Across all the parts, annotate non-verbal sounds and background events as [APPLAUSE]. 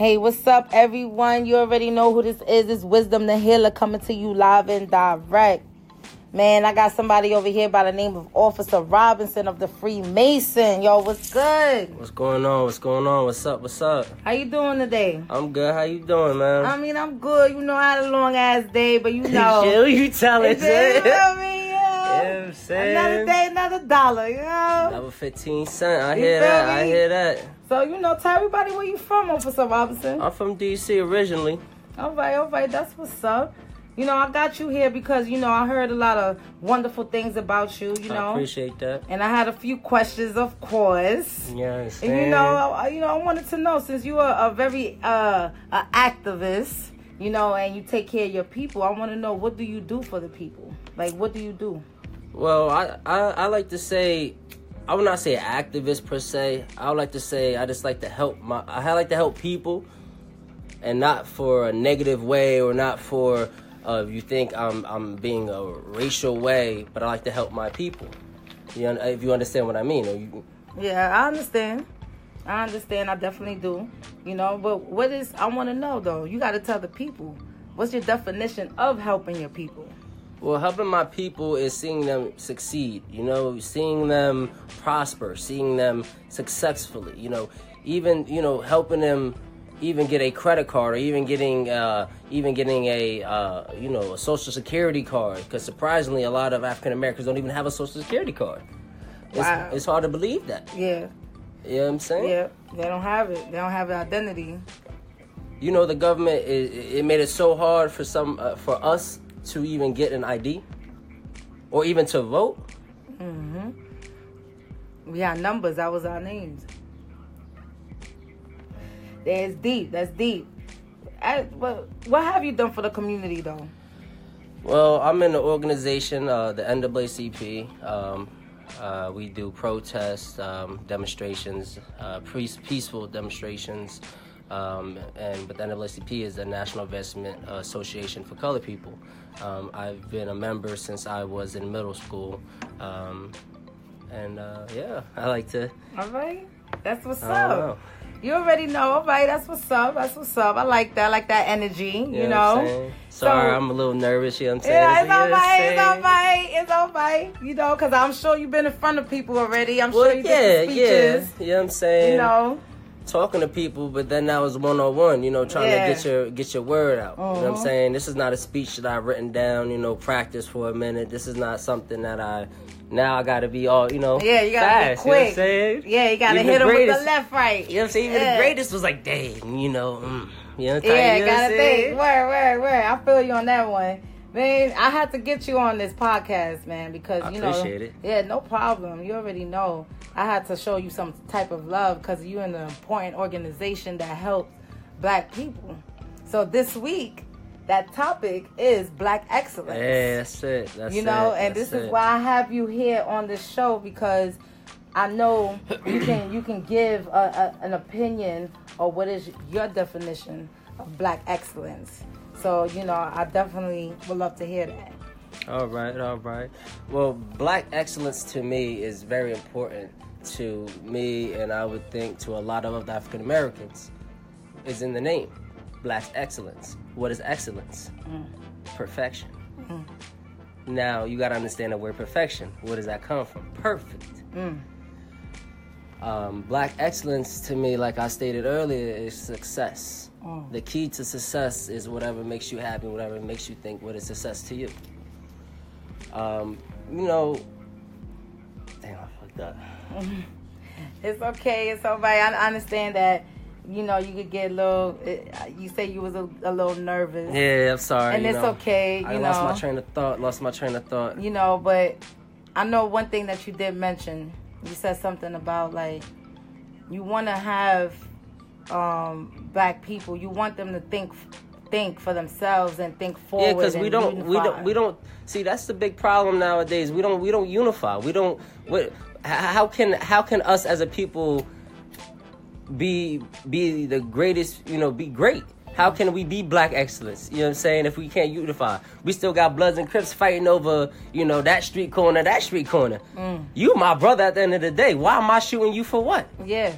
Hey, what's up, everyone? You already know who this is. It's Wizdom the Healer coming to you live and direct. Man, I got somebody over here by the name of Officer Robinson of the Freemason. Yo, what's good? What's going on? What's going on? What's up? What's up? How you doing today? I'm good. How you doing, man? I mean, I'm good. You know, I had a long ass day, but you [LAUGHS] know. Chill, you telling It's- you know what I mean? Yeah, Yeah. I'm saying. Another day, another dollar, you know? Another 15 cent. I You hear that. I me? hear that. So, you know, tell everybody where you from, Officer Robinson. I'm from DC originally. All right, all right, that's what's up. You know, I got you here because, you know, I heard a lot of wonderful things about you, you I know. appreciate that. And I had a few questions, of course. I And you know, I, you know, I wanted to know since you are a very uh a activist, you know, and you take care of your people. I want to know what do you do for the people? Like, what do you do? Well, I, I I like to say, I would not say activist per se. I would like to say I just like to help my. I like to help people, and not for a negative way or not for uh, you think I'm I'm being a racial way, but I like to help my people. You if you understand what I mean, you, Yeah, I understand. I understand. I definitely do. You know, but what is? I want to know though. You got to tell the people. What's your definition of helping your people? Well, helping my people is seeing them succeed, you know, seeing them prosper, seeing them successfully, you know, even, you know, helping them even get a credit card or even getting uh even getting a uh you know, a social security card because surprisingly a lot of African Americans don't even have a social security card. It's, Wow. it's hard to believe that. Yeah, You know what I'm saying? yeah. They don't have it. They don't have an identity. You know the government it, it made it so hard for some uh, for us to even get an ID or even to vote. We had numbers. That was our names. That's deep. That's deep. I, what, what have you done for the community though? Well, I'm in the organization, uh, the NAACP. Um, uh, we do protests, um, demonstrations, uh, pre- peaceful demonstrations, um, and but the NAACP is the National Investment Association for Colored People. Um, I've been a member since I was in middle school, um, and uh, yeah, I like to. All right. That's what's know. up. You already know. All right. That's what's up. That's what's up. I like that. I like that energy. You, You know, know. what I'm saying? Sorry, So- I'm a little nervous. You know what I'm saying? Yeah, it's all right. It's all right. It's all right. You know, because I'm sure you've been in front of people already. I'm Well, sure you've yeah, did some yeah. speeches. You know what I'm saying? You know. Talking to people, but then that was one on one, you know, trying Yeah. to get your get your word out. You know what. I'm saying? This is not a speech that I've written down, you know, practice for a minute. This is not something that I now I gotta be all, you know, Yeah, you gotta fast, be You know what I'm quick. saying? Yeah, you gotta Even hit them with the left, right. You know what I'm saying? Even Yeah. the greatest was like, dang, you know, mm, you know, Yeah, you know gotta think. Where, where, word. I feel you on that one. Man, I had to get you on this podcast, man, because you know. appreciate it. Yeah, no problem. You already know. I had to show you some type of love because you're in an important organization that helps black people. So this week, that topic is black excellence. Yeah, that's it. That's you know, it, and that's this is it. why I have you here on this show because I know you can you can give a, a, an opinion or what is your definition of black excellence. So you know, I definitely would love to hear that. All right, all right. Well, black excellence to me is very important to me, and I would think to a lot of African Americans. Is in the name, black excellence. What is excellence? Mm. Perfection. Mm. Now you got to understand the word perfection. Where does that come from? Perfect. Mm. Um, black excellence to me, like I stated earlier, is success. The key to success is whatever makes you happy, whatever makes you think what is success to you. Um, you know, damn, I fucked up. [LAUGHS] It's okay. It's all right. I understand that. You know, you could get a little. You say you was a, a little nervous. Yeah, I'm sorry. And you it's know. okay, I you lost my train of thought. Lost my train of thought. you know but i know one thing that you did mention you said something about like you want to have um black people you want them to think think for themselves and think forward Yeah, because we don't, we don't, we don't. See, that's the big problem nowadays. We don't, we don't unify. We don't. What? How can, how can us as a people be, be the greatest? You know, be great. How can we be black excellence? You know what I'm saying? If we can't unify, we still got Bloods and Crips fighting over, you know, that street corner, that street corner. Mm. You my brother at the end of the day. Why am I shooting you for what? yeah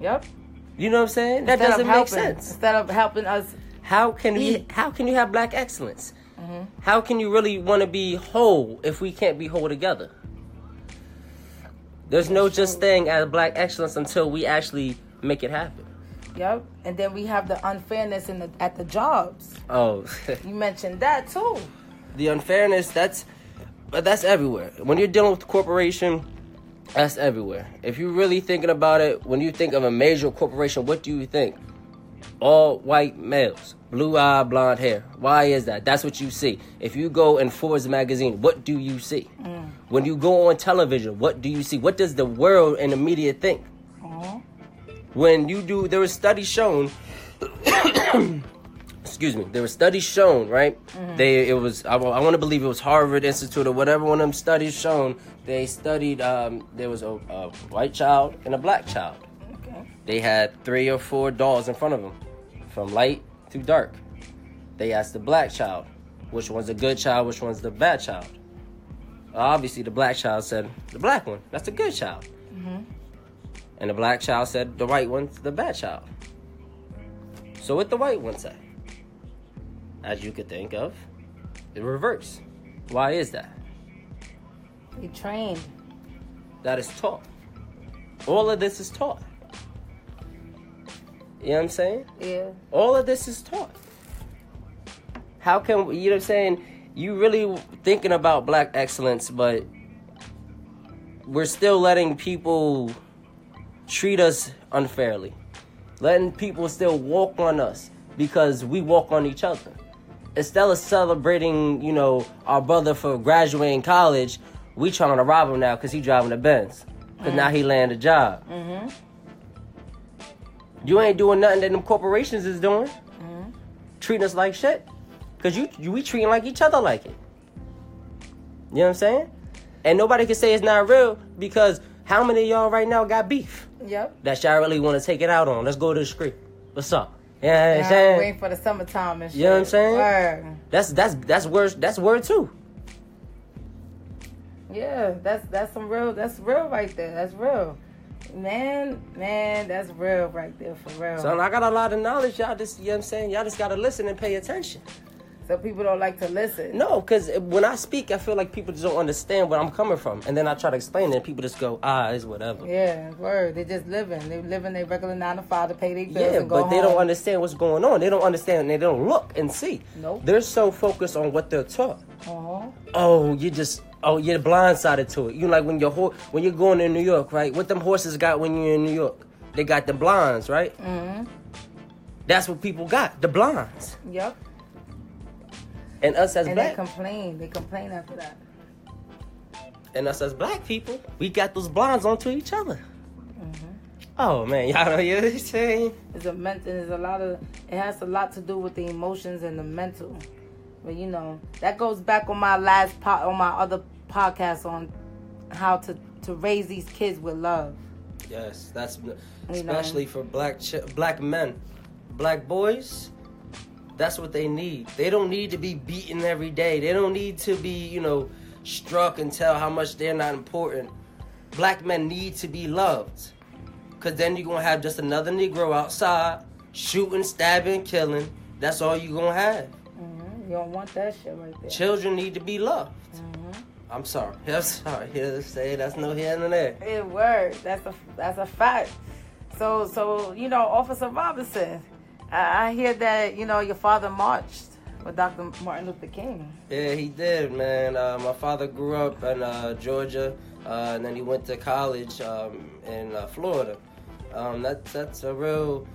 yep You know what I'm saying? That Instead doesn't make sense. Instead of helping us, How can we? How can you have black excellence? Mm-hmm. How can you really want to be whole if we can't be whole together? There's no just thing as black excellence until we actually make it happen. Yep. And then we have the unfairness in the at the jobs. Oh, [LAUGHS] You mentioned that too. the unfairness that's but that's everywhere. When you're dealing with the corporation that's everywhere. If you're really thinking about it when you think of a major corporation what do you think? All white males blue eye blonde hair. Why is that? That's what you see. If you go in forbes magazine what do you see? Mm. When you go on television what do you see? What does the world and the media think mm-hmm. When you do there was studies shown [COUGHS] excuse me there were studies shown right? They it was i, want to believe it was harvard institute or whatever one of them studies shown they studied um, there was a, a white child and a black child. Okay. they had three or four dolls in front of them from light to dark. They asked the black child which one's the good child which one's the bad child? Obviously the black child said the black one that's the good child and the black child said the white one's the bad child so what the white one say as you could think of the reverse why is that You trained. that is taught all of this is taught you know what i'm saying Yeah. all of this is taught. How can you know what I'm saying? You really thinking about black excellence, but we're still letting people treat us unfairly. Letting people still walk on us because we walk on each other. Instead of celebrating, you know, our brother for graduating college, we trying to rob him now because he driving a Benz. Because now he landed a job. Mm-hmm. You ain't doing nothing that them corporations is doing. Mm-hmm. Treating us like shit. Cause you, you we treating like each other like it. You know what I'm saying? And nobody can say it's not real because how many of y'all right now got beef Yep. that y'all really want to take it out on? Let's go to the street. What's up? You know I'm saying? waiting for the summertime and shit. You know what I'm saying? Word. That's that's that's word that's word too. Yeah, that's that's some real. That's real right there. That's real. Man, man, that's real right there for real. So I got a lot of knowledge. Y'all just you know what I'm saying? Y'all just gotta listen and pay attention. So people don't like to listen. No, because when I speak, I feel like people just don't understand where I'm coming from, and then I try to explain it, and people just go, "Ah, it's whatever." Yeah, word. They just living. They're living their regular nine to five to pay their bills Yeah, but they home. don't understand what's going on. They don't understand. They don't look and see. Nope. They're so focused on what they're taught. Uh-huh. Oh, you just oh you're blindsided to it. You like when your ho- when you're going to New York, right? What them horses got when you're in New York? They got the blinds, right? Mm-hmm. That's what people got, the blinds. Yep. And us as And they black, complain. They complain after that. and us as black people, we got those blinds onto each other. Mm-hmm. Oh man, y'all know you know what I'm saying? It's a mental. There's a lot of. It has a lot to do with the emotions and the mental. But you know that goes back on my last pot on my other podcast on how to to raise these kids with love. Yes, that's know. especially for black ch- black men, black boys. That's what they need. They don't need to be beaten every day. They don't need to be, you know, struck and tell how much they're not important. Black men need to be loved. Cause then you're gonna have just another Negro outside shooting, stabbing, killing. That's all you're gonna have. hmm You don't want that shit right there. Children need to be loved. hmm I'm sorry. [LAUGHS] I'm sorry. Here to say that's no here and there. It word. That's a that's a fact. So so you know, Officer Robinson, I, hear that you know your father marched with Dr. Martin Luther King. Yeah, he did, man. Uh, my father grew up in uh, Georgia, uh, and then he went to college um, in uh, Florida. Um, that, that's a real,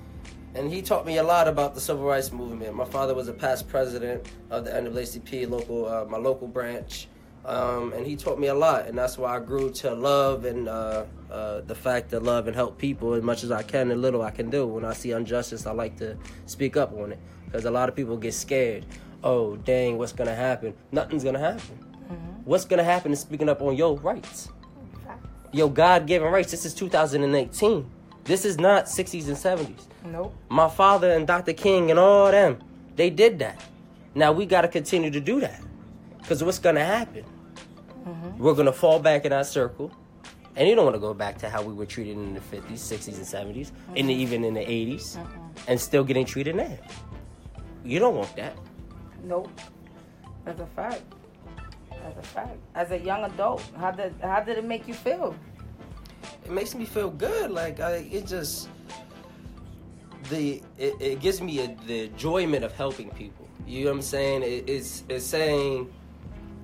and he taught me a lot about the civil rights movement. My father was a past president of the NAACP local, uh, my local branch, um, and he taught me a lot, and that's why I grew to love and uh, uh, the fact to love and help people as much as I can and little I can do. When I see injustice, I like to speak up on it because a lot of people get scared. Oh, dang, what's gonna happen? Nothing's gonna happen. What's gonna happen is speaking up on your rights, your God-given rights. This is 2018. This is not 60s and 70s. Nope. My father and Dr. King and all them, they did that. Now we got to continue to do that. Because what's going to happen? Mm-hmm. We're going to fall back in our circle And you don't want to go back to how we were treated in the 50s, 60s, and 70s, and mm-hmm. even in the 80s, mm-hmm. and still getting treated now. You don't want that. Nope. That's a fact. That's a fact. As a young adult, how did how did it make you feel? It makes me feel good. Like I, it just the it, it gives me a, the enjoyment of helping people. You know what I'm saying? It, it's it's saying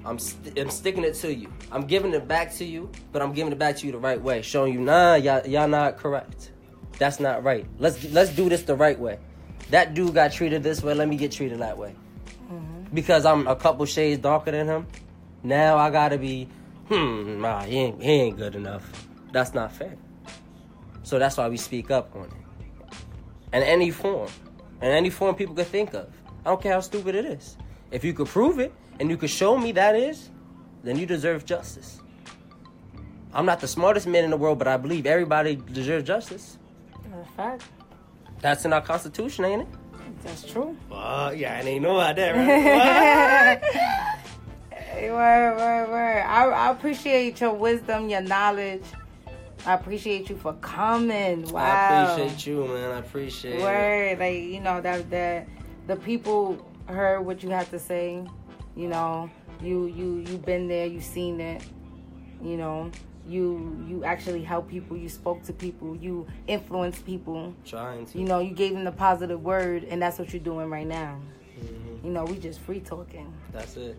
I'm st- I'm sticking it to you. I'm giving it back to you, but I'm giving it back to you the right way, showing you nah, y'all, y'all not correct. That's not right. Let's let's do this the right way. That dude got treated this way. Let me get treated that way. Because I'm a couple shades darker than him. Now I gotta be, hmm, nah, he ain't, he ain't good enough. That's not fair. So that's why we speak up on it. In any form. In any form people could think of. I don't care how stupid it is. If you could prove it and you can show me that is, then you deserve justice. I'm not the smartest man in the world, but I believe everybody deserves justice. That's a fact. That's in our constitution, ain't it? That's true. Well, yeah, I ain't know about that, right? [LAUGHS] Word, word, word. I, I appreciate your wisdom, your knowledge. I appreciate you for coming. Wow. I appreciate you, man. I appreciate it. Word, like you know that that the people heard what you had to say. You know, you you you've been there, you've seen it. You know, you you actually help people. You spoke to people. You influenced people. Trying to. You know, you gave them the positive word, and that's what you're doing right now. Mhm. You know, we just free talking. That's it.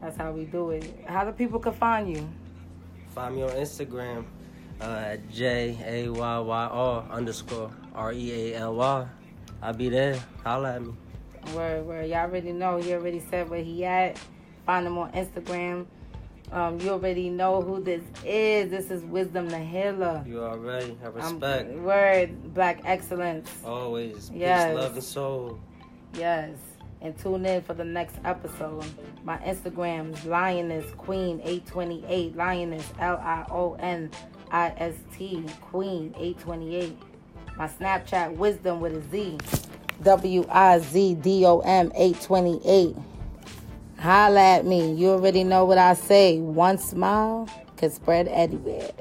That's how we do it. How do people can find you? Find me on Instagram uh, J A Y Y R underscore R E A L Y. I'll be there. Holla at me. Where where y'all already know. He already said where he at. Find him on Instagram. Um, you already know who this is. This is Wizdom the Healer. You already have respect. word Black Excellence. Always. Yes. Peace, love, and soul. Yes. And tune in for the next episode. My Instagram is Lioness Queen 828. Lioness L I O N I S T Queen 828. My Snapchat Wisdom with a Z. W I Z D O M 828. Holla at me. You already know what I say. One smile can spread anywhere.